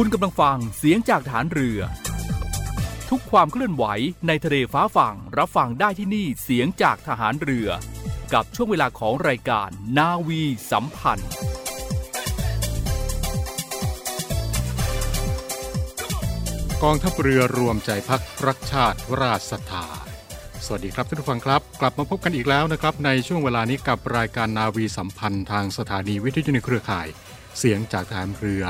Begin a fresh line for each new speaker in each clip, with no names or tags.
คุณกำลังฟังเสียงจากฐานเรือ ทุกความเคลื่อนไหวในทะเลฟ้าฝั่งรับฟังได้ที่นี่เสียงจากทหารเรือ กับช่วงเวลาของรายการนาวีสัมพันธ์
กองทัพเรือรวมใจพักรักชาติราชศรัทธาสวัสดีครับท่านผู้ฟังครับ กลับมาพบกันอีกแล้วนะครับ ในช่วงเวลานี้กับรายการนาวีสัมพันธ์ทางสถานีวิทยุในเครือข่าย เสียงจากฐานเรือ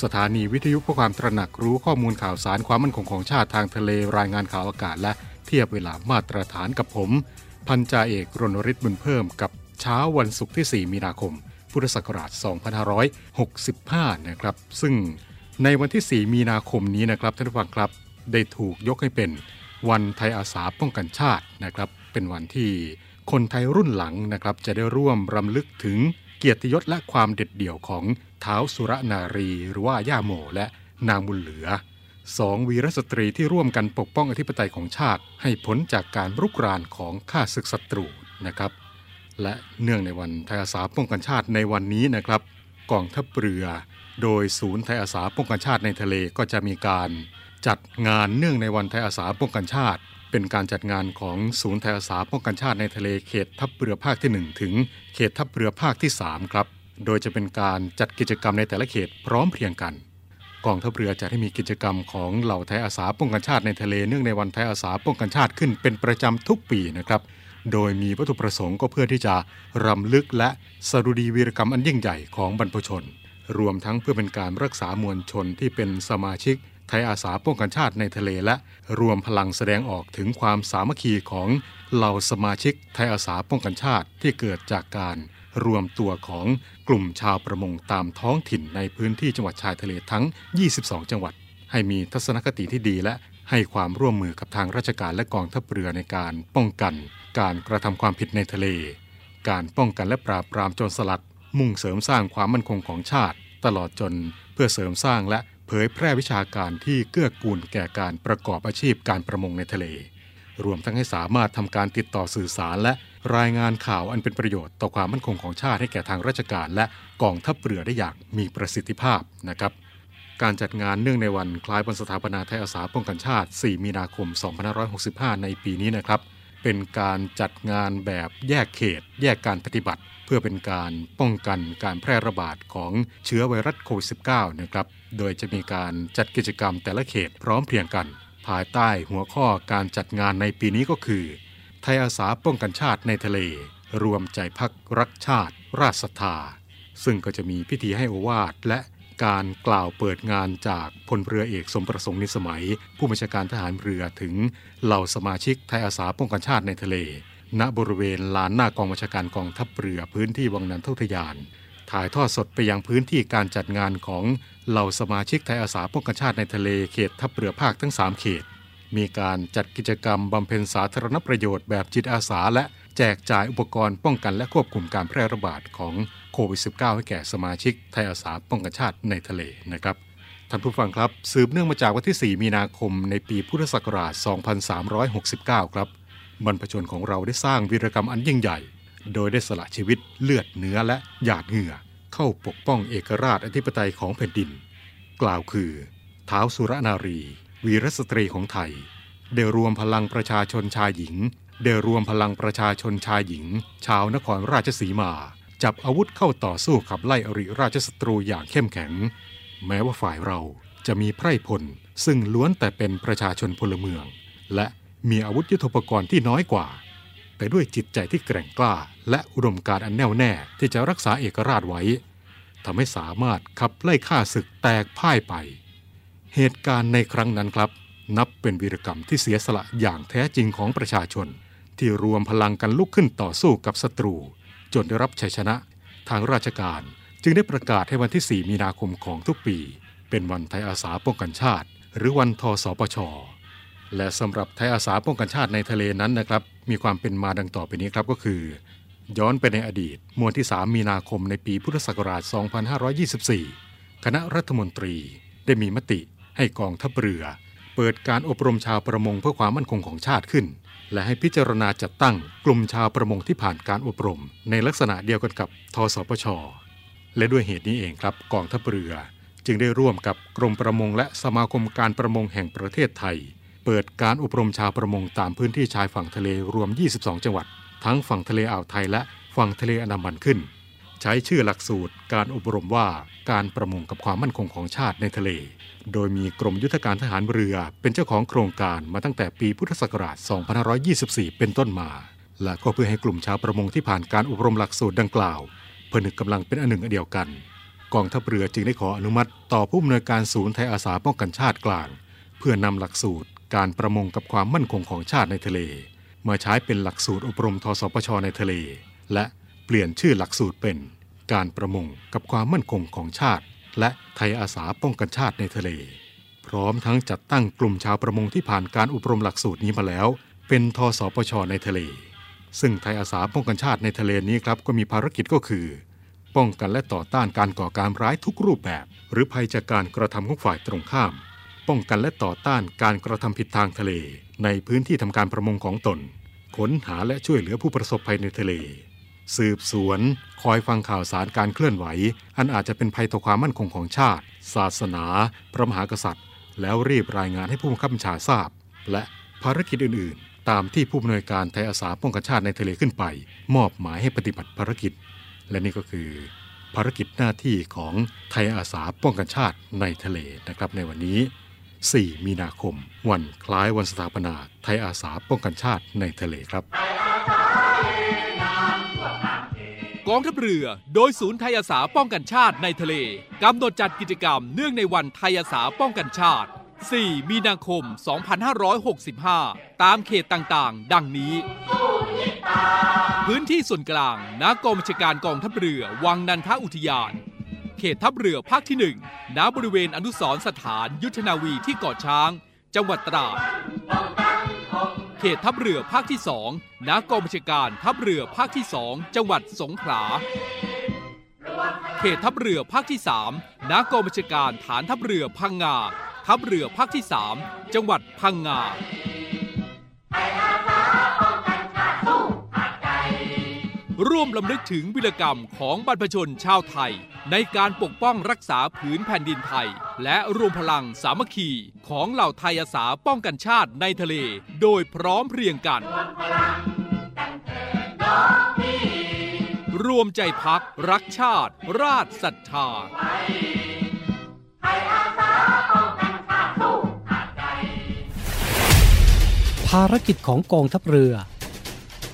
สถานีวิทยุเพื่อความตระหนักรู้ข้อมูลข่าวสารความมั่นคงของชาติทางทะเลรายงานข่าวอากาศ และเทียบเวลามาตรฐานกับผม พันจ่าเอกรณฤทธิ์บุญเพิ่มกับเช้าวันศุกร์ที่ 4 มีนาคม พุทธศักราช 2565 นะครับ ซึ่งในวันที่ 4 มีนาคมนี้นะครับท่านผู้ฟังครับได้ถูกยกให้เป็นวันไทยอาสาป้องกันชาตินะครับ เป็นวันที่คนไทยรุ่นหลังนะครับจะได้ร่วมรำลึกถึงเกียรติยศและความเด็ดเดี่ยวของ ท้าวสุรนารีหรือว่าย่าโมและนางบุญเหลือสองวีรสตรีที่ร่วมกันปกป้องอธิปไตยของชาติ ให้พ้นจากการรุกรานของข้าศึกศัตรูนะครับ และเนื่องในวันไทยอาสาป้องกันชาติในวันนี้นะครับกองทัพเรือ โดยศูนย์ไทยอาสาป้องกันชาติในทะเลก็จะมีการ จัดงานเนื่องในวันไทยอาสาป้องกันชาติ เป็นการจัดงานของศูนย์ไทยอาสาป้องกันชาติในทะเลเขตทัพเรือภาคที่ 1 ถึง เขตทัพเรือภาคที่ 3 ครับ โดยจะเป็นการจัดกิจกรรมในแต่ละเขตพร้อมเพรียงกันกองทัพเรือจะให้มีกิจกรรมของเหล่าไทยอาสาป้องกันชาติในทะเลเนื่องในวันไทยอาสาป้องกันชาติขึ้นเป็นประจำทุกปีนะครับ โดยมีวัตถุประสงค์ก็เพื่อที่จะรำลึกและสรุดีวีรกรรมอันยิ่งใหญ่ของบรรพชน รวมทั้งเพื่อเป็นการรักษามวลชนที่เป็นสมาชิก ไทยอาสาป้องกันชาติในทะเลและรวมพลังแสดงออกถึงความสามัคคีของเหล่าสมาชิกไทยอาสาป้องกันชาติที่เกิดจากการ รวมตัวของกลุ่มชาวประมงตามท้องถิ่นในพื้นที่จังหวัดชายทะเลทั้ง 22 จังหวัด ให้มีทัศนคติที่ดีและให้ความร่วมมือกับทางราชการและกองทัพเรือในการป้องกัน การกระทำความผิดในทะเล การป้องกันและปราบปรามโจรสลัด มุ่งเสริมสร้างความมั่นคงของชาติ ตลอดจนเพื่อเสริมสร้างและเผยแพร่วิชาการที่เกื้อกูลแก่การประกอบอาชีพการประมงในทะเล รวมทั้งให้สามารถทำการติดต่อสื่อสารและ รายงานข่าวอันเป็นประโยชน์ต่อความมั่นคงของชาติให้แก่ทางราชการ และกองทัพเรือได้อย่างมีประสิทธิภาพนะครับการจัดงานเนื่องในวันคล้ายวันสถาปนาไทยอาสาป้องกันชาติ 4 มีนาคม 2565 ในปีนี้นะครับ เป็นการจัดงานแบบแยกเขต แยกการปฏิบัติ เพื่อเป็นการป้องกันการแพร่ระบาดของเชื้อไวรัสโควิด -19 นะครับ โดยจะมีการจัดกิจกรรมแต่ละเขตพร้อมเพรียงกัน ภายใต้หัวข้อการจัดงานในปีนี้ก็คือ ไทยอาสาป้องกันชาติในทะเล รวมใจพักรักชาติ ราชศรัทธา ซึ่งก็จะมีพิธีให้อวาทและการกล่าวเปิดงานจากพลเรือเอกสมประสงค์นิสมัย ผู้บัญชาการทหารเรือถึงเหล่าสมาชิกไทยอาสาป้องกันชาติในทะเล ณบริเวณลานหน้ากองบัญชาการกองทัพเรือพื้นที่วังนันทุทยาน ถ่ายทอดสดไปยังพื้นที่การจัดงานของเหล่าสมาชิกไทยอาสาป้องกันชาติในทะเลเขตทัพเรือภาคทั้ง 3 เขต มีการจัดกิจกรรมบำเพ็ญสาธารณประโยชน์แบบจิตอาสา และแจกจ่ายอุปกรณ์ป้องกันและควบคุมการแพร่ระบาดของโควิด -19 ให้แก่สมาชิกไทยอาสาป้องกันชาติในทะเลนะครับท่านผู้ฟังครับ สืบเนื่องมาจากวันที่ 4 มีนาคมในปีพุทธศักราช 2369 ครับบรรพชนของเราได้สร้างวีรกรรมอันยิ่งใหญ่ โดยได้สละชีวิตเลือดเนื้อและหยาดเหงื่อ เข้าปกป้องเอกราชอธิปไตยของแผ่นดิน กล่าวคือเท้าวสุรนารี วีรสตรีของไทย ได้รวมพลังประชาชนชายหญิง ได้รวมพลังประชาชนชายหญิง ชาวนครราชสีมา จับอาวุธเข้าต่อสู้ขับไล่อริราชศัตรูอย่างเข้มแข็ง แม้ว่าฝ่ายเราจะมีไพร่พลซึ่งล้วนแต่เป็นประชาชนพลเมือง และมีอาวุธยุทโธปกรณ์ที่น้อยกว่า แต่ด้วยจิตใจที่แกร่งกล้า และอุดมการณ์อันแน่วแน่ที่จะรักษาเอกราชไว้ทำให้สามารถขับไล่ข้าศึกแตกพ่ายไป เหตุการณ์ในครั้งนั้นครับ นับเป็นวีรกรรมที่เสียสละอย่างแท้จริงของประชาชน ที่รวมพลังกันลุกขึ้นต่อสู้กับศัตรู จนได้รับชัยชนะ ทางราชการจึงได้ประกาศให้วันที่ 4 มีนาคมของทุกปี เป็นวันไทยอาสาป้องกันชาติ หรือวันทสปช และสำหรับไทยอาสาป้องกันชาติในทะเลนั้นนะครับ มีความเป็นมาดังต่อไปนี้ครับก็คือ ย้อนไปในอดีตมวลที่ 3 มีนาคมในปีพุทธศักราช 2524 คณะรัฐมนตรีได้มีมติ ให้กองทัพเรือ เปิดการอบรมชาวประมงเพื่อความมั่นคงของชาติขึ้น และให้พิจารณาจัดตั้งกลุ่มชาวประมงที่ผ่านการอบรม ในลักษณะเดียวกันกับทสปช และด้วยเหตุนี้เองครับกองทัพเรือ จึงได้ร่วมกับกรมประมงและสมาคมการประมงแห่งประเทศไทย เปิดการอบรมชาวประมงตามพื้นที่ชายฝั่งทะเลรวม 22 จังหวัด ทั้งฝั่งทะเลอ่าวไทยและฝั่งทะเลอันดามันขึ้น ใช้ชื่อหลักสูตรการอบรมว่าการประมงกับความมั่นคงของชาติในทะเล โดยมีกรมยุทธการทหารเรือเป็นเจ้าของโครงการมาตั้งแต่ปีพุทธศักราช 2524 เป็นต้นมา และก็เพื่อให้กลุ่มชาวประมงที่ผ่านการอบรมหลักสูตรดังกล่าวผนึกกำลังเป็นอันหนึ่งอันเดียวกัน กองทัพเรือจึงได้ขออนุมัติ ต่อผู้อำนวยการศูนย์ไทยอาสาป้องกันชาติกลาง เพื่อนำหลักสูตร การประมงกับความมั่นคงของชาติในทะเล มาใช้เป็นหลักสูตรอบรมทสปชในทะเล และ ปลี่ยนชื่อหลักสูตรเป็น การประมงกับความมั่นคงของชาติ และไทยอาสาป้องกันชาติในทะเล พร้อมทั้งจัดตั้งกลุ่มชาวประมงที่ผ่านการอบรมหลักสูตรนี้มาแล้ว เป็นทสปชในทะเล ซึ่งไทยอาสาป้องกันชาติในทะเลนี้ครับก็มีภารกิจก็คือ ป้องกันและต่อต้านการก่อการร้ายทุกรูปแบบ หรือภัยจากการกระทำของฝ่ายตรงข้าม ป้องกันและต่อต้านการกระทำผิดทางทะเล ในพื้นที่ทำการประมงของตนค้นหาและช่วยเหลือผู้ประสบภัยในทะเล สืบสวน คอยฟังข่าวสารการเคลื่อนไหว อันอาจจะเป็นภัยต่อความมั่นคงของชาติ ศาสนา พระมหากษัตริย์ แล้วรีบรายงานให้ผู้บังคับบัญชาทราบ และภารกิจอื่น ๆ ตามที่ผู้อำนวยการไทยอาสาป้องกันชาติในทะเลขึ้นไป มอบหมายให้ปฏิบัติภารกิจ และนี่ก็คือ ภารกิจหน้าที่ของไทยอาสาป้องกันชาติในทะเลนะครับในวันนี้ 4 มีนาคม วันคล้ายวันสถาปนาไทยอาสาป้องกันชาติในทะเลครับ
กองทัพเรือ โดยศูนย์ไทยอาสาป้องกันชาติในทะเลกำหนดจัดกิจกรรมเนื่องในวันไทยอาสาป้องกันชาติ 4 มีนาคม 2565 ตามเขตต่างๆ ดังนี้ พื้นที่ส่วนกลางณกองบัญชาการกองทัพเรือ วังนันทอุทยาน เขตทัพเรือภาคที่ 1 ณบริเวณอนุสรสถานยุทธนาวีที่เกาะช้าง จังหวัดตราด เขตทัพเรือภาคที่ 2 ณ กองบัญชาการทัพเรือภาคที่ 2 จังหวัดสงขลา เขตทัพเรือภาคที่ 3 ณ กองบัญชาการฐานทัพเรือพังงา ทัพเรือภาคที่ 3 จังหวัดพังงา ร่วมลำลึกถึงวิรกรรมของบรรพชนชาวไทย ในการปกป้องรักษาผืนแผ่นดินไทย และรวมพลังสามัคคีของเหล่าไทยอาสาป้องกันชาติในทะเล โดยพร้อมเพรียงกัน รวมใจพักรักชาติ ราชศรัทธา
ภารกิจของกองทัพเรือ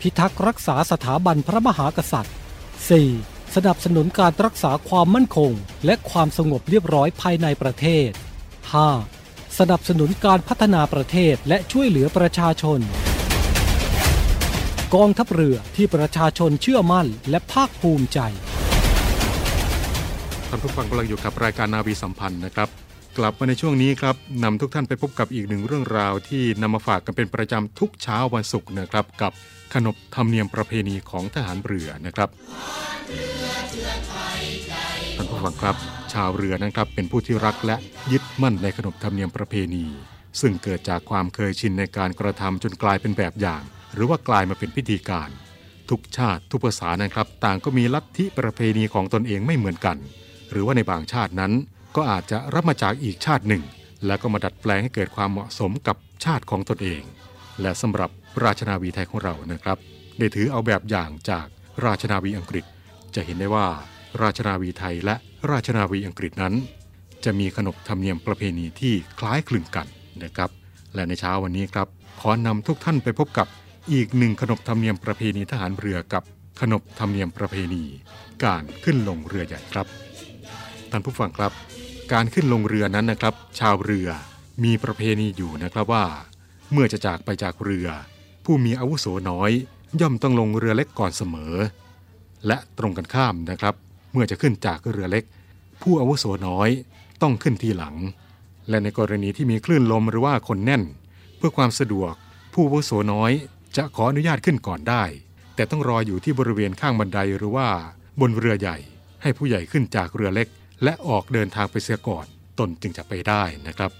พิทักษ์รักษาสถาบันพระมหากษัตริย์ 4. สนับสนุนการรักษาความมั่นคง และความสงบเรียบร้อยภายในประเทศ 5. สนับสนุนการพัฒนาประเทศและช่วยเหลือประชาชน กองทัพเรือที่ประชาชนเชื่อมั่นและภาคภูมิใจ
ท่านผู้ฟังกำลังอยู่กับรายการนาวีสัมพันธ์นะครับ กลับมาในช่วงนี้ครับนำทุกท่านไปพบกับอีกหนึ่งเรื่องราวที่นำมาฝากกันเป็นประจำทุกเช้าวันศุกร์นะครับ กับขนบธรรมเนียมประเพณีของทหารเรือนะครับท่านผู้ฟังครับ ชาวเรือนั้นครับเป็นผู้ที่รักและยึดมั่นในขนบธรรมเนียมประเพณี ซึ่งเกิดจากความเคยชินในการกระทำจนกลายเป็นแบบอย่าง หรือว่ากลายมาเป็นพิธีการ ทุกชาติทุกภาษานะครับ ต่างก็มีลัทธิประเพณีของตนเองไม่เหมือนกัน หรือว่าในบางชาตินั้น ก็อาจจะรับมาจากอีกชาติหนึ่ง แล้วก็มาดัดแปลงให้เกิดความเหมาะสมกับชาติของตนเอง และสำหรับราชนาวีไทยของเรานะครับ ได้ถือเอาแบบอย่างจากราชนาวีอังกฤษ จะเห็นได้ว่าราชนาวีไทยและราชนาวีอังกฤษนั้น จะมีขนบธรรมเนียมประเพณีที่คล้ายคลึงกันนะครับ และในเช้าวันนี้ครับขอนำทุกท่านไปพบกับอีกหนึ่งขนบธรรมเนียมประเพณีทหารเรือกับขนบธรรมเนียมประเพณี การขึ้นลงเรือใหญ่ครับท่านผู้ฟังครับ การขึ้นลงเรือนั้นนะครับ ชาวเรือมีประเพณีอยู่นะครับว่า เมื่อจะจากไปจากเรือ ผู้มีอาวุโสน้อย ย่อมต้องลงเรือเล็กก่อนเสมอ และตรงกันข้ามนะครับ เมื่อจะขึ้นจากเรือเล็ก ผู้อาวุโสน้อยต้องขึ้นทีหลัง และในกรณีที่มีคลื่นลมหรือว่าคนแน่น เพื่อความสะดวก ผู้อาวุโสน้อยจะขออนุญาตขึ้นก่อนได้ แต่ต้องรออยู่ที่บริเวณข้างบันไดหรือว่าบนเรือใหญ่ ให้ผู้ใหญ่ขึ้นจากเรือเล็ก และออกเดินทางไปเสียก่อนตนจึงจะไปได้นะครับ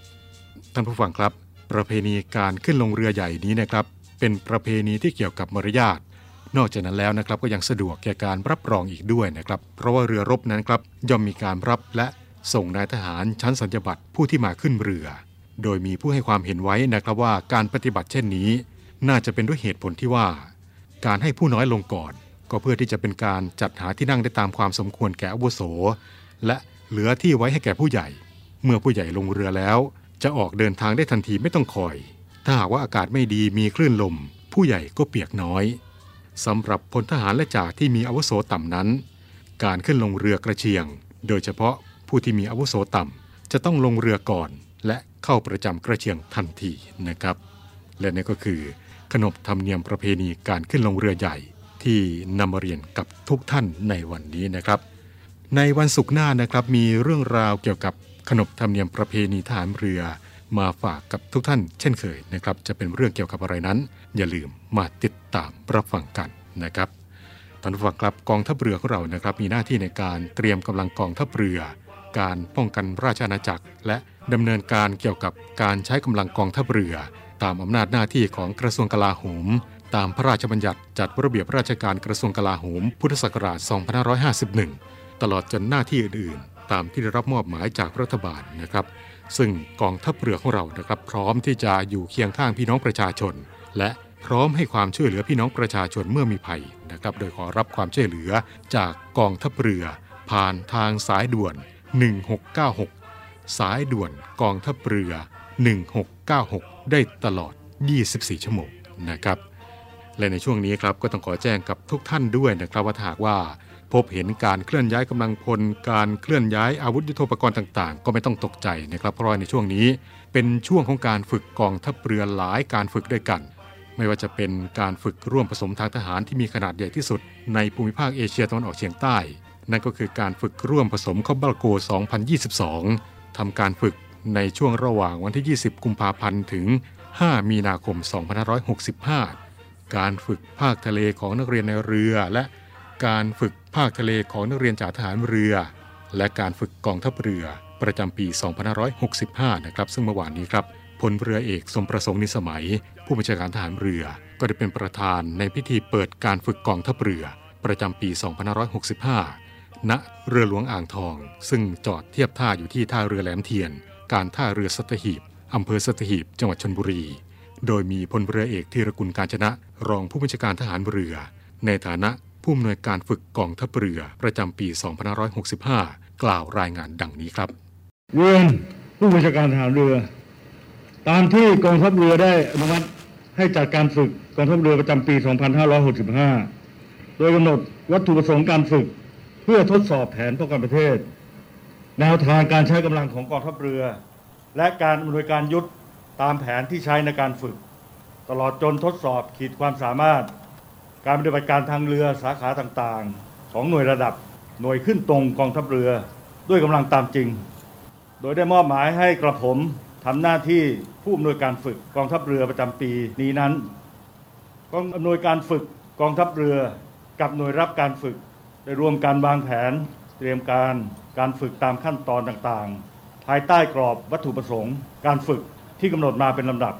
ท่านผู้ฟังครับ ประเพณีการขึ้นลงเรือใหญ่นี้นะครับ เป็นประเพณีที่เกี่ยวกับมารยาทนอกจากนั้นแล้วนะครับก็ยังสะดวกแก่การรับรองอีกด้วยนะครับ เพราะว่าเรือรบนั้นครับย่อมมีการรับและส่งนายทหารชั้นสัญญบัตรผู้ที่มาขึ้นเรือ โดยมีผู้ให้ความเห็นไว้นะครับว่าการปฏิบัติเช่นนี้ น่าจะเป็นด้วยเหตุผลที่ว่า การให้ผู้น้อยลงก่อน ก็เพื่อที่จะเป็นการจัดหาที่นั่งได้ตามความสมควรแก่อวุโส และเหลือที่ไว้ให้แก่ผู้ใหญ่ เมื่อผู้ใหญ่ลงเรือแล้ว จะออกเดินทางได้ทันทีไม่ต้องคอย ถ้าหากว่าอากาศไม่ดีมีคลื่นลม ผู้ใหญ่ก็เปียกน้อยสำหรับพลทหารและจ่าที่มีอาวุโสต่ำนั้น การขึ้นลงเรือกระเชียง โดยเฉพาะผู้ที่มีอาวุโสต่ำจะต้องลงเรือก่อน และเข้าประจำกระเชียงทันทีนะครับ และนี่ก็คือขนบธรรมเนียมประเพณีการขึ้นลงเรือใหญ่ที่นำมาเรียนกับทุกท่านในวันนี้นะครับ ในวันศุกร์หน้านะครับมีเรื่องราวเกี่ยวกับขนบธรรมเนียมประเพณีทหารเรือ มาฝากกับทุกท่าน เช่นเคยนะครับ จะเป็นเรื่องเกี่ยวกับอะไรนั้น อย่าลืมมาติดตามรับฟังกันนะครับท่านผู้ฟังครับกองทัพเรือของเรานะครับ มีหน้าที่ในการเตรียมกำลังกองทัพเรือ การป้องกันราชอาณาจักร และดำเนินการเกี่ยวกับการใช้กำลังกองทัพเรือ ตามอำนาจหน้าที่ของกระทรวงกลาโหมตามพระราชบัญญัติจัดระเบียบราชการกระทรวงกลาโหม พุทธศักราช 2551 ตลอดจนหน้าที่อื่นๆ ตามที่ได้รับมอบหมายจากรัฐบาลนะครับ ซึ่งกองทัพเรือของเรานะครับพร้อมที่จะอยู่เคียงข้างพี่น้องประชาชน และพร้อมให้ความช่วยเหลือพี่น้องประชาชนเมื่อมีภัยนะครับ โดยขอรับความช่วยเหลือจากกองทัพเรือ ผ่านทางสายด่วน 1696 สายด่วนกองทัพเรือ 1696 ได้ตลอด 24 ชั่วโมงนะครับและในช่วงนี้ครับก็ต้องขอแจ้งกับทุกท่านด้วยนะครับว่าถ้าหากว่า พบเห็นการเคลื่อนย้ายกำลังพล การเคลื่อนย้ายอาวุธยุทโธปกรณ์ต่างๆ ก็ไม่ต้องตกใจนะครับ เพราะในช่วงนี้เป็นช่วงของการฝึกกองทัพเรือหลายการฝึกด้วยกัน ไม่ว่าจะเป็นการฝึกร่วมผสมทางทหารที่มีขนาดใหญ่ที่สุด ในภูมิภาคเอเชียตะวันออกเฉียงใต้ นั่นก็คือการฝึกร่วมผสมคอบบาโก 2022ทำการฝึกในช่วงระหว่างวันที่ 20 กุมภาพันธ์ถึง 5 มีนาคม 2565 การฝึกภาคทะเลของนักเรียนในเรือและการฝึก ภาคทะเลของนักเรียนจากทหารเรือ และการฝึกกองทัพเรือประจำปี 2565 นะครับ ซึ่งเมื่อวานนี้ครับพลเรือเอกสมประสงค์นิสมัย ผู้บัญชาการทหารเรือ ก็ได้เป็นประธานในพิธีเปิดการฝึกกองทัพเรือ ประจำปี 2565 ณ เรือหลวงอ่างทอง ซึ่งจอดเทียบท่าอยู่ที่ท่าเรือแหลมเทียน การท่าเรือสัตหีบอำเภอสัตหีบ จังหวัดชนบุรี โดยมีพลเรือเอกธีรกุลการชนะ รองผู้บัญชาการทหารเรือ ในฐานะ ผู้อำนวยการฝึกกองทัพเรือ ประจำปี 2565 กล่าวรายงานดังนี้ครับ
เรียนผู้บัญชาการทหารเรือ ตามที่กองทัพเรือได้อนุมัติให้จัดการฝึกกองทัพเรือประจำปี 2565 โดยกำหนดวัตถุประสงค์การฝึกเพื่อทดสอบแผนป้องกันประเทศ แนวทางการใช้กำลังของกองทัพเรือ และการอำนวยการยุทธตามแผนที่ใช้ในการฝึก ตลอดจนทดสอบขีดความสามารถ การปฏิบัติการทางเรือสาขาต่างๆ ของหน่วยระดับหน่วยขึ้นตรงกองทัพเรือด้วยกำลังตามจริง โดยได้มอบหมายให้กระผมทำหน้าที่ผู้อำนวยการฝึกกองทัพเรือประจำปีนี้นั้นกองอำนวยการฝึกกองทัพเรือกับหน่วยรับการฝึกได้รวมการวางแผน เตรียมการการฝึกตามขั้นตอนต่างๆ ภายใต้กรอบวัตถุประสงค์ การฝึกที่กำหนดมาเป็นลำดับ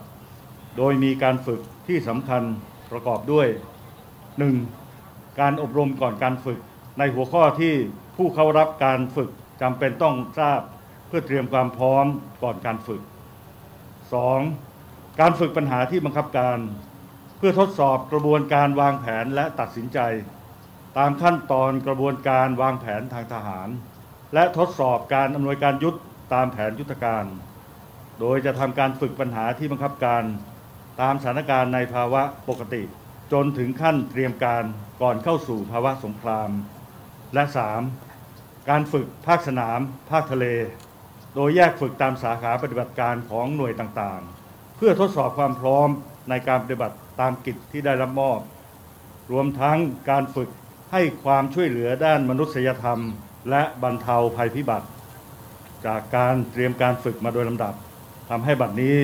โดยมีการฝึกที่สำคัญประกอบด้วย 1. การอบรมก่อนการฝึก ในหัวข้อที่ผู้เข้ารับการฝึกจำเป็นต้องทราบเพื่อเตรียมความพร้อมก่อนการฝึก 2. การฝึกปัญหาที่บังคับการ เพื่อทดสอบกระบวนการวางแผนและตัดสินใจ ตามขั้นตอนกระบวนการวางแผนทางทหาร และทดสอบการอำนวยการยุทธตามแผนยุทธการ โดยจะทำการฝึกปัญหาที่บังคับการ ตามสถานการณ์ในภาวะปกติ จนถึงขั้นเตรียมการก่อนเข้าสู่ภาวะสงคราม และ 3. การฝึกภาคสนาม ภาคทะเล โดยแยกฝึกตามสาขาปฏิบัติการของหน่วยต่างๆ เพื่อทดสอบความพร้อมในการปฏิบัติตามกิจที่ได้รับมอบ รวมทั้งการฝึกให้ความช่วยเหลือด้านมนุษยธรรม และบรรเทาภัยพิบัติ จากการเตรียมการฝึกมาโดยลำดับทำให้บัดนี้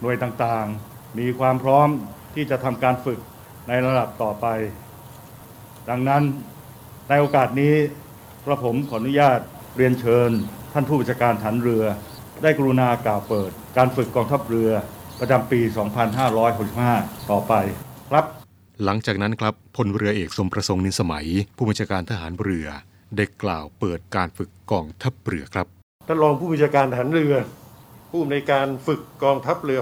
หน่วยต่างๆ มีความพร้อมที่จะทำการฝึก ในระดับต่อไป ดังนั้นในโอกาสนี้กระผมขออนุญาตเรียนเชิญ ท่านผู้บัญชาการฐานเรือ ได้กรุณากล่าวเปิด การฝึกกองทัพเรือประจำปี 2565 ต่อไปครับ
หลังจากนั้นครับพลเรือเอกสมประสงค์นินสมัย ผู้บัญชาการทหารเรือได้กล่าวเปิดการฝึกกองทัพเรือครับ
ท่านรองผู้บัญชาการทหารเรือ ผู้ในวยการฝึกกองทัพเรือ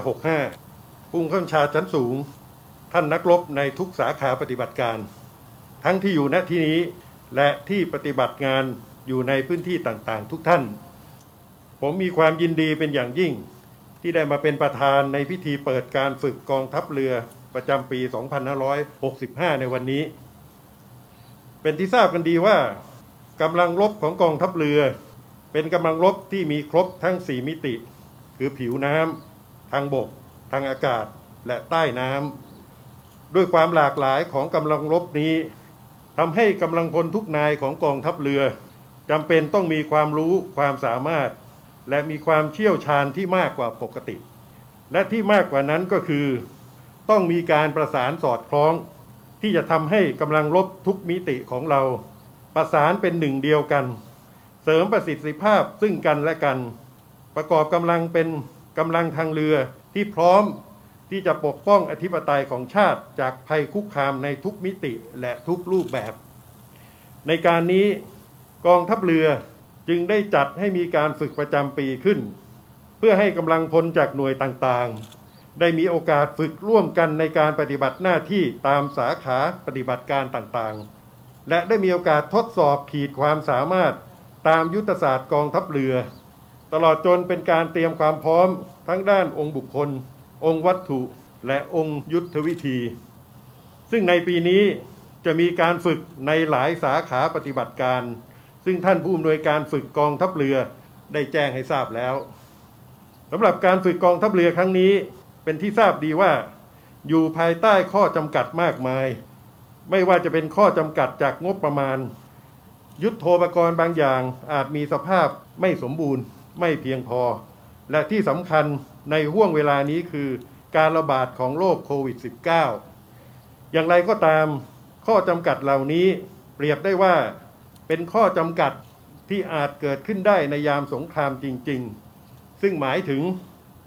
65ผู้บังคับบัญชาชั้นสูง ท่านนักรบในทุกสาขาปฏิบัติการ ทั้งที่อยู่ณที่นี้และที่ปฏิบัติงานอยู่ในพื้นที่ต่างๆ ทุกท่าน ผมมีความยินดีเป็นอย่างยิ่ง ที่ได้มาเป็นประธานในพิธีเปิดการฝึกกองทัพเรือประจำปี 2565 ในวันนี้ เป็นที่ทราบกันดีว่ากำลังรบของกองทัพเรือ เป็นกำลังรบที่มีครบทั้ง 4 มิติ คือผิวน้ำทางบก ทางอากาศและใต้น้ำ ด้วยความหลากหลายของกำลังรบนี้ทำให้กำลังพลทุกนายของกองทัพเรือจำเป็นต้องมีความรู้ความสามารถ และมีความเชี่ยวชาญที่มากกว่าปกติ และที่มากกว่านั้นก็คือ ต้องมีการประสานสอดคล้อง ที่จะทำให้กำลังรบทุกมิติของเรา ประสานเป็นหนึ่งเดียวกัน เสริมประสิทธิภาพซึ่งกันและกัน ประกอบกำลังเป็นกำลังทางเรือที่พร้อม ที่จะปกป้องอธิปไตยของชาติจากภัยคุกคามในทุกมิติและทุกรูปแบบ ในการนี้กองทัพเรือจึงได้จัดให้มีการฝึกประจำปีขึ้น เพื่อให้กำลังพลจากหน่วยต่างๆ ได้มีโอกาสฝึกร่วมกันในการปฏิบัติหน้าที่ตามสาขาปฏิบัติการต่างๆ และได้มีโอกาสทดสอบขีดความสามารถตามยุทธศาสตร์กองทัพเรือ ตลอดจนเป็นการเตรียมความพร้อมทั้งด้านองค์บุคคล องค์วัตถุและองค์ยุทธวิธี ซึ่งในปีนี้จะมีการฝึกในหลายสาขาปฏิบัติการ ซึ่งท่านผู้อำนวยการฝึกกองทัพเรือได้แจ้งให้ทราบแล้วสำหรับการฝึกกองทัพเรือครั้งนี้เป็นที่ทราบดีว่า อยู่ภายใต้ข้อจำกัดมากมาย ไม่ว่าจะเป็นข้อจำกัดจากงบประมาณ ยุทธโธปกรณ์บางอย่างอาจมีสภาพไม่สมบูรณ์ไม่เพียงพอ และที่สำคัญในห่วงเวลานี้คือการระบาดของโรคโควิด -19 อย่างไรก็ตามข้อจำกัดเหล่านี้เปรียบได้ว่าเป็นข้อจำกัดที่อาจเกิดขึ้นได้ในยามสงครามจริง ๆ ซึ่งหมายถึง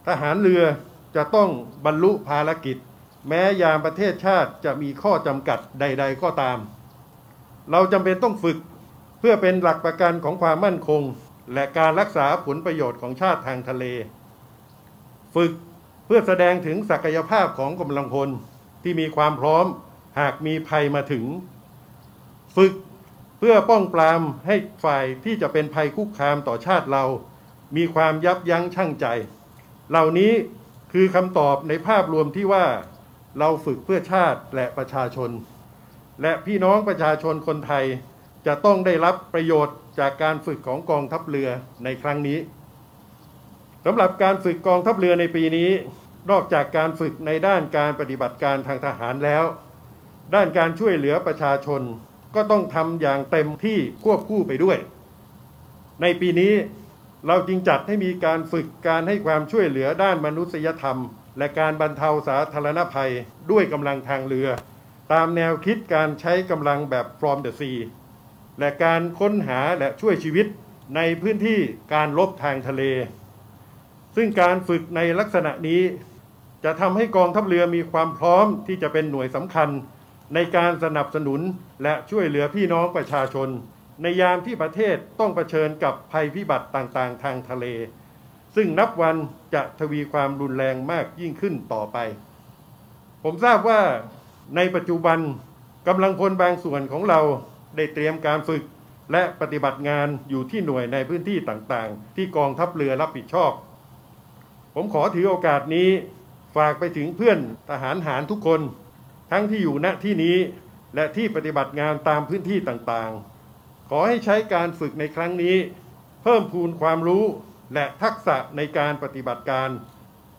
ทหารเรือจะต้องบรรลุภารกิจ แม้ยามประเทศชาติจะมีข้อจำกัดใด ๆ ก็ตาม เราจำเป็นต้องฝึกเพื่อเป็นหลักประกันของความมั่นคง และการรักษาผลประโยชน์ของชาติทางทะเล ฝึกเพื่อแสดงถึงศักยภาพของกำลังพลที่มีความพร้อมหากมีภัยมาถึง ฝึกเพื่อป้องปรามให้ฝ่ายที่จะเป็นภัยคุกคามต่อชาติเรา มีความยับยั้งชั่งใจ เหล่านี้คือคำตอบในภาพรวมที่ว่า เราฝึกเพื่อชาติและประชาชน และพี่น้องประชาชนคนไทย จะต้องได้รับประโยชน์จากการฝึกของกองทัพเรือในครั้งนี้สำหรับการฝึกกองทัพเรือในปีนี้ นอกจากการฝึกในด้านการปฏิบัติการทางทหารแล้ว ด้านการช่วยเหลือประชาชนก็ต้องทำอย่างเต็มที่ควบคู่ไปด้วย ในปีนี้เราจึงจัดให้มีการฝึกการให้ความช่วยเหลือด้านมนุษยธรรม และการบรรเทาสาธารณภัยด้วยกำลังทางเรือ ตามแนวคิดการใช้กำลังแบบ from the sea และการค้นหาและช่วยชีวิตในพื้นที่การลบทางทะเล ซึ่งการฝึกในลักษณะนี้จะทำให้กองทัพเรือมีความพร้อมที่จะเป็นหน่วยสำคัญ ในการสนับสนุนและช่วยเหลือพี่น้องประชาชน ในยามที่ประเทศต้องเผชิญกับภัยพิบัติต่างๆ ทางทะเล ซึ่งนับวันจะทวีความรุนแรงมากยิ่งขึ้นต่อไป ผมทราบว่าในปัจจุบันกำลังพลบางส่วนของเรา ได้เตรียมการฝึก และปฏิบัติงานอยู่ที่หน่วยในพื้นที่ต่างๆ ที่กองทัพเรือรับผิดชอบ ผมขอถือโอกาสนี้ฝากไปถึงเพื่อนทหารหารทุกคน ทั้งที่อยู่ณที่นี้และที่ปฏิบัติงานตามพื้นที่ต่างๆ ขอให้ใช้การฝึกในครั้งนี้ เพิ่มพูนความรู้และทักษะในการปฏิบัติการ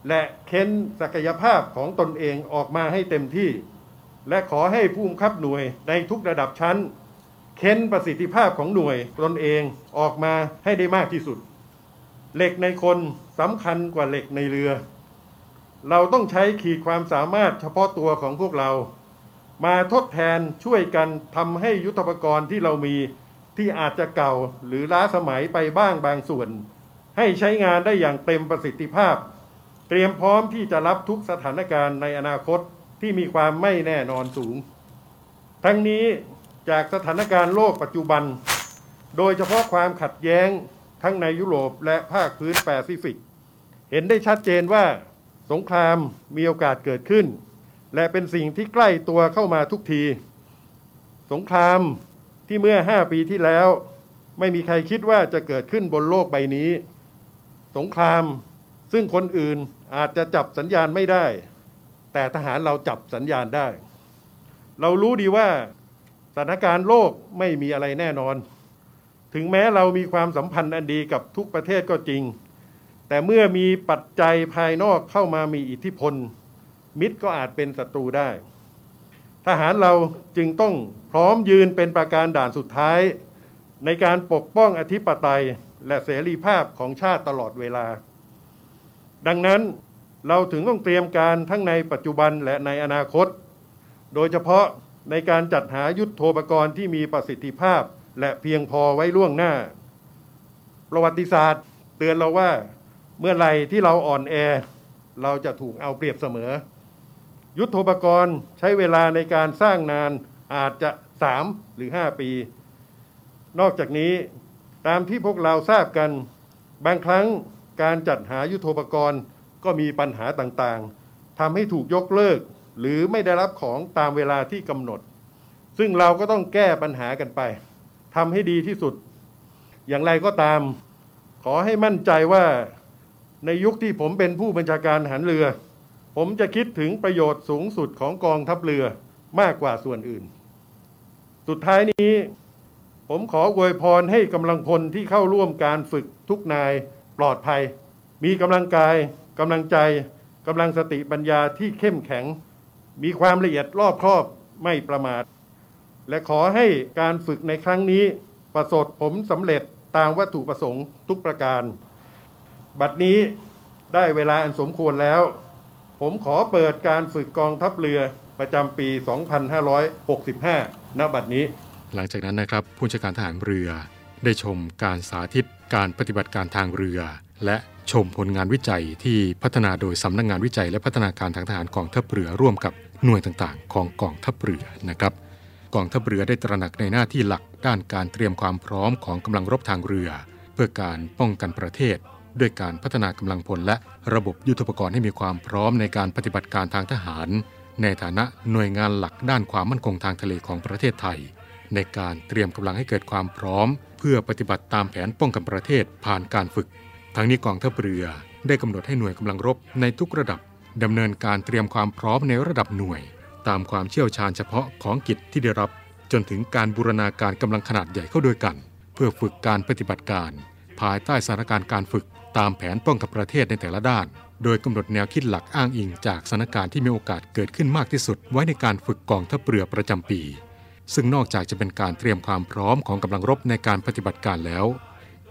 และเค้นศักยภาพของตนเองออกมาให้เต็มที่ และขอให้ผู้บังคับหน่วยในทุกระดับชั้น เค้นประสิทธิภาพของหน่วยตนเองออกมาให้ได้มากที่สุด เหล็กในคนสำคัญกว่าเหล็กในเรือ เราต้องใช้ขีดความสามารถเฉพาะตัวของพวกเรา มาทดแทนช่วยกันทำให้ยุทธปกรณ์ที่เรามีที่อาจจะเก่าหรือล้าสมัยไปบ้างบางส่วน ให้ใช้งานได้อย่างเต็มประสิทธิภาพ เตรียมพร้อมที่จะรับทุกสถานการณ์ในอนาคตที่มีความไม่แน่นอนสูง ทั้งนี้ จากสถานการณ์โลกปัจจุบัน โดยเฉพาะความขัดแย้งทั้งในยุโรปและภาคพื้นแปซิฟิก เห็นได้ชัดเจนว่าสงครามมีโอกาสเกิดขึ้น และเป็นสิ่งที่ใกล้ตัวเข้ามาทุกที สงครามที่เมื่อ 5 ปีที่แล้ว ไม่มีใครคิดว่าจะเกิดขึ้นบนโลกใบนี้ สงครามซึ่งคนอื่นอาจจะจับสัญญาณไม่ได้ แต่ทหารเราจับสัญญาณได้ เรารู้ดีว่า สถานการณ์โลกไม่มีอะไรแน่นอน ถึงแม้เรามีความสัมพันธ์อันดีกับทุกประเทศก็จริง แต่เมื่อมีปัจจัยภายนอกเข้ามามีอิทธิพล มิตรก็อาจเป็นศัตรูได้ ทหารเราจึงต้องพร้อมยืนเป็นประการด่านสุดท้าย ในการปกป้องอธิปไตยและเสรีภาพของชาติตลอดเวลา ดังนั้นเราถึงต้องเตรียมการทั้งในปัจจุบันและในอนาคต โดยเฉพาะ ในการจัดหายุทธโธปกรณ์ที่มีประสิทธิภาพ และเพียงพอไว้ล่วงหน้า ประวัติศาสตร์ เตือนเราว่าเมื่อไรที่เราอ่อนแอ เราจะถูกเอาเปรียบเสมอ ยุทธโธปกรณ์ใช้เวลาในการสร้างนานอาจจะสามหรือห้าปี นอกจากนี้ตามที่พวกเราทราบกัน บางครั้งการจัดหายุทธโธปกรณ์ก็มีปัญหาต่างๆทำให้ถูกยกเลิก หรือไม่ได้รับของตามเวลาที่กำหนด ซึ่งเราก็ต้องแก้ปัญหากันไปทำให้ดีที่สุด อย่างไรก็ตาม ขอให้มั่นใจว่าในยุคที่ผมเป็นผู้บัญชาการหันเรือ ผมจะคิดถึงประโยชน์สูงสุดของกองทัพเรือมากกว่าส่วนอื่น สุดท้ายนี้ ผมขออวยพรให้กำลังพลที่เข้าร่วมการฝึกทุกนายปลอดภัย มีกำลังกายกำลังใจกำลังสติปัญญาที่เข้มแข็ง มีความละเอียดรอบครอบไม่ประมาท และขอให้การฝึกในครั้งนี้ประสบผลสำเร็จตามวัตถุประสงค์ทุกประการ บัดนี้ได้เวลาอันสมควรแล้ว ผมขอเปิดการฝึกกองทัพเรือประจำปี 2565 ณ บัดนี้
หลังจากนั้นนะครับผู้จัดการทหารเรือได้ชมการสาธิตการปฏิบัติการทางเรือ และชมผลงานวิจัยที่พัฒนาโดยสำนักงงานวิจัย และพัฒนาการทางทหารกองทัพเรือร่วมกับหน่วยต่างๆ ของกองทัพเรือนะครับกองทัพเรือได้ตระหนักในหน้าที่หลักด้านการเตรียมความพร้อมของกำลังรบทางเรือ เพื่อการป้องกันประเทศ ด้วยการพัฒนากำลังพลและระบบยุทธปกรณ์ให้มีความพร้อมในการปฏิบัติการทางทหาร ในฐานะหน่วยงานหลักด้านความมั่นคงทางทะเลของประเทศไทย ในการเตรียมกำลังให้เกิดความพร้อม เพื่อปฏิบัติตามแผนป้องกันประเทศผ่านการฝึก ทั้งนี้กองทัพเรือได้กำหนดให้หน่วยกำลังรบในทุกระดับดำเนินการเตรียมความพร้อมในระดับหน่วย ตามความเชี่ยวชาญเฉพาะของกิจที่ได้รับ จนถึงการบูรณาการกำลังขนาดใหญ่เข้าด้วยกัน เพื่อฝึกการปฏิบัติการ ภายใต้สถานการณ์การฝึกตามแผนป้องกันประเทศในแต่ละด้าน โดยกำหนดแนวคิดหลักอ้างอิงจากสถานการณ์ที่มีโอกาสเกิดขึ้นมากที่สุด ไว้ในการฝึกกองทัพเรือประจำปี ซึ่งนอกจากจะเป็นการเตรียมความพร้อมของกำลังรบในการปฏิบัติการแล้ว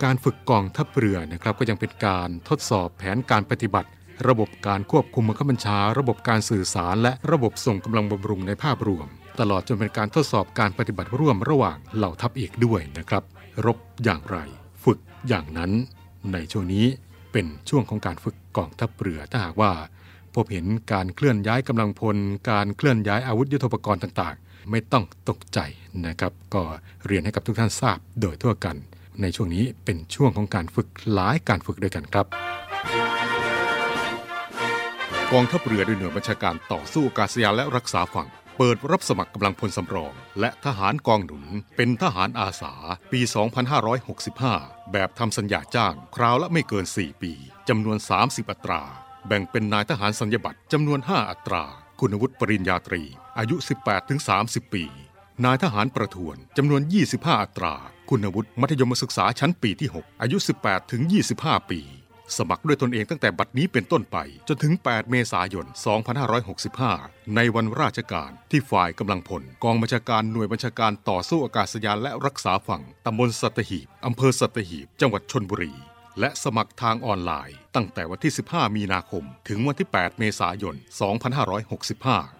การฝึกกองทัพเรือนะครับก็ยังเป็นการทดสอบแผนการปฏิบัติ ระบบการควบคุมบังคับบัญชา ระบบการสื่อสาร และระบบส่งกำลังบำรุงในภาพรวม ตลอดจนเป็นการทดสอบการปฏิบัติร่วมระหว่างเหล่าทัพเอกด้วยนะครับ รบอย่างไร ฝึกอย่างนั้น ในช่วงนี้เป็นช่วงของการฝึกกองทัพเรือถ้าหากว่า พบเห็นการเคลื่อนย้ายกำลังพล การเคลื่อนย้ายอาวุธยุทโธปกรณ์ต่างๆ ไม่ต้องตกใจนะครับ ก็เรียนให้กับทุกท่านทราบโดยทั่วกัน ในช่วงนี้เป็นช่วงของการฝึกหลายการฝึกด้วยกันครับ กองทัพเรือด้วยหน่วยบัญชาการต่อสู้อากาศยานและรักษาฝั่ง เปิดรับสมัครกำลังพลสำรอง และทหารกองหนุน เป็นทหารอาสา ปี 2565 แบบทำสัญญาจ้าง คราวละไม่เกิน 4 ปีจำนวน 30 อัตรา แบ่งเป็นนายทหารสัญญาบัตรจำนวน 5 อัตรา คุณวุฒิปริญญาตรี อายุ 18-30 ปีนายทหารประทวนจำนวน 25 อัตรา คุณวุฒิมัธยมศึกษาชั้นปีที่ 6 อายุ 18-25 ปี สมัครด้วยตนเองตั้งแต่บัดนี้เป็นต้นไป จนถึง 8 เมษายน 2565 ในวันราชการที่ฝ่ายกำลังพล กองบัญชาการหน่วยบัญชาการต่อสู้อากาศยานและรักษาฝั่งตำบลสัตหีบอำเภอสัตหีบ จังหวัดชนบุรี และสมัครทางออนไลน์ ตั้งแต่วันที่ 15 มีนาคม ถึงวันที่ 8 เมษายน 2565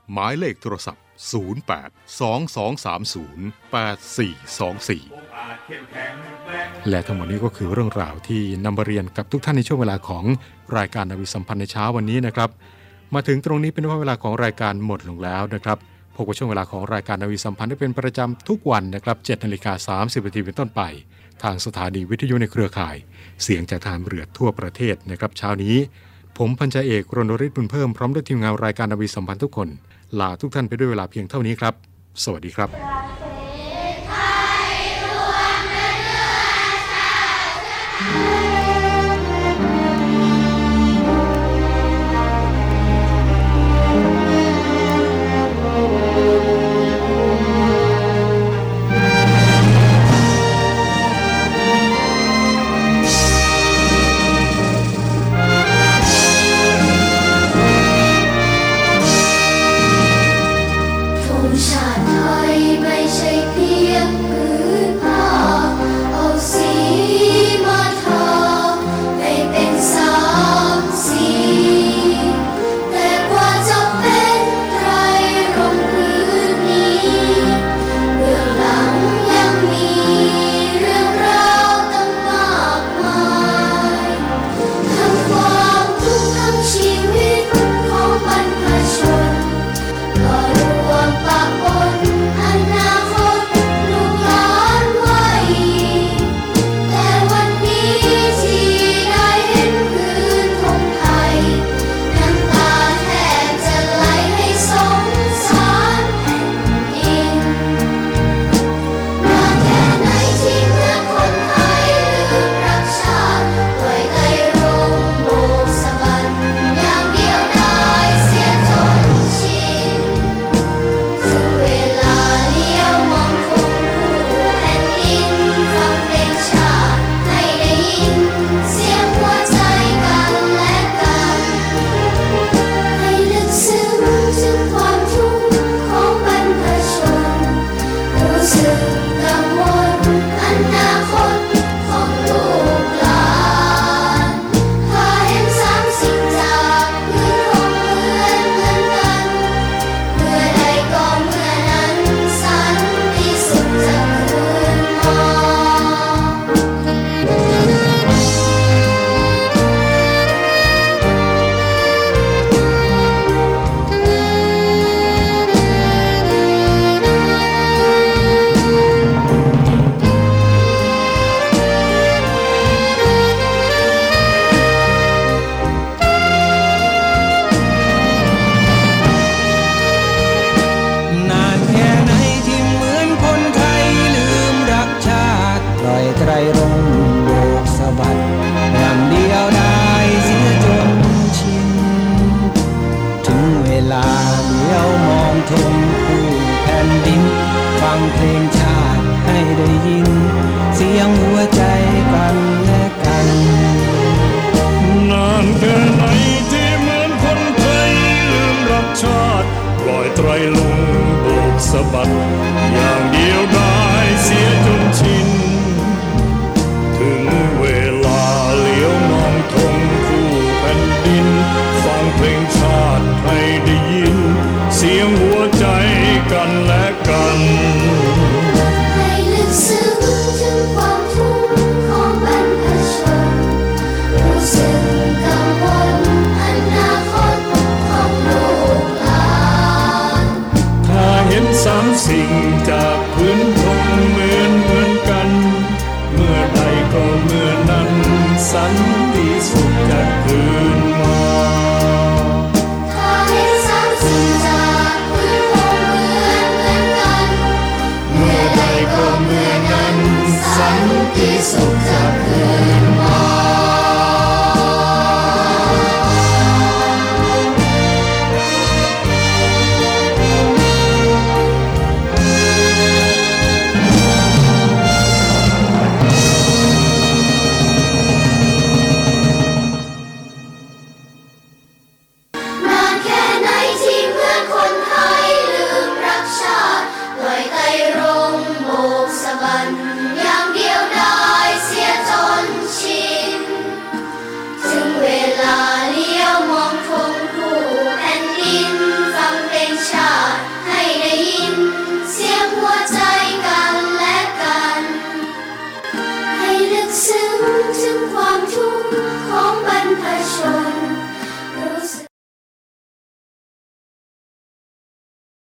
หมายเลขโทรศัพท์ 0822308424 และทั้งหมดนี้ก็คือเรื่องราวที่นำมาเรียนกับทุกท่านในช่วงเวลาของรายการนาวิสัมพันธ์ในเช้าวันนี้นะครับ มาถึงตรงนี้เป็นว่าเวลาของรายการหมดลงแล้วนะครับพบกับช่วงเวลาของรายการนาวิสัมพันธ์ได้เป็นประจำทุกวันนะครับ7นาฬิกา30นาทีเป็นต้นไป ทางสถานีวิทยุในเครือข่าย เสียงจากทารเรือทั่วประเทศนะครับเช้านี้ ผมพันจ่าเอกรณฤทธิ์บุญเพิ่มพร้อมด้วยทีมงานรายการนาวิสัมพันธ์ทุกคน ลาทุกท่านไปด้วยเวลาเพียงเท่านี้ครับ สวัสดีครับ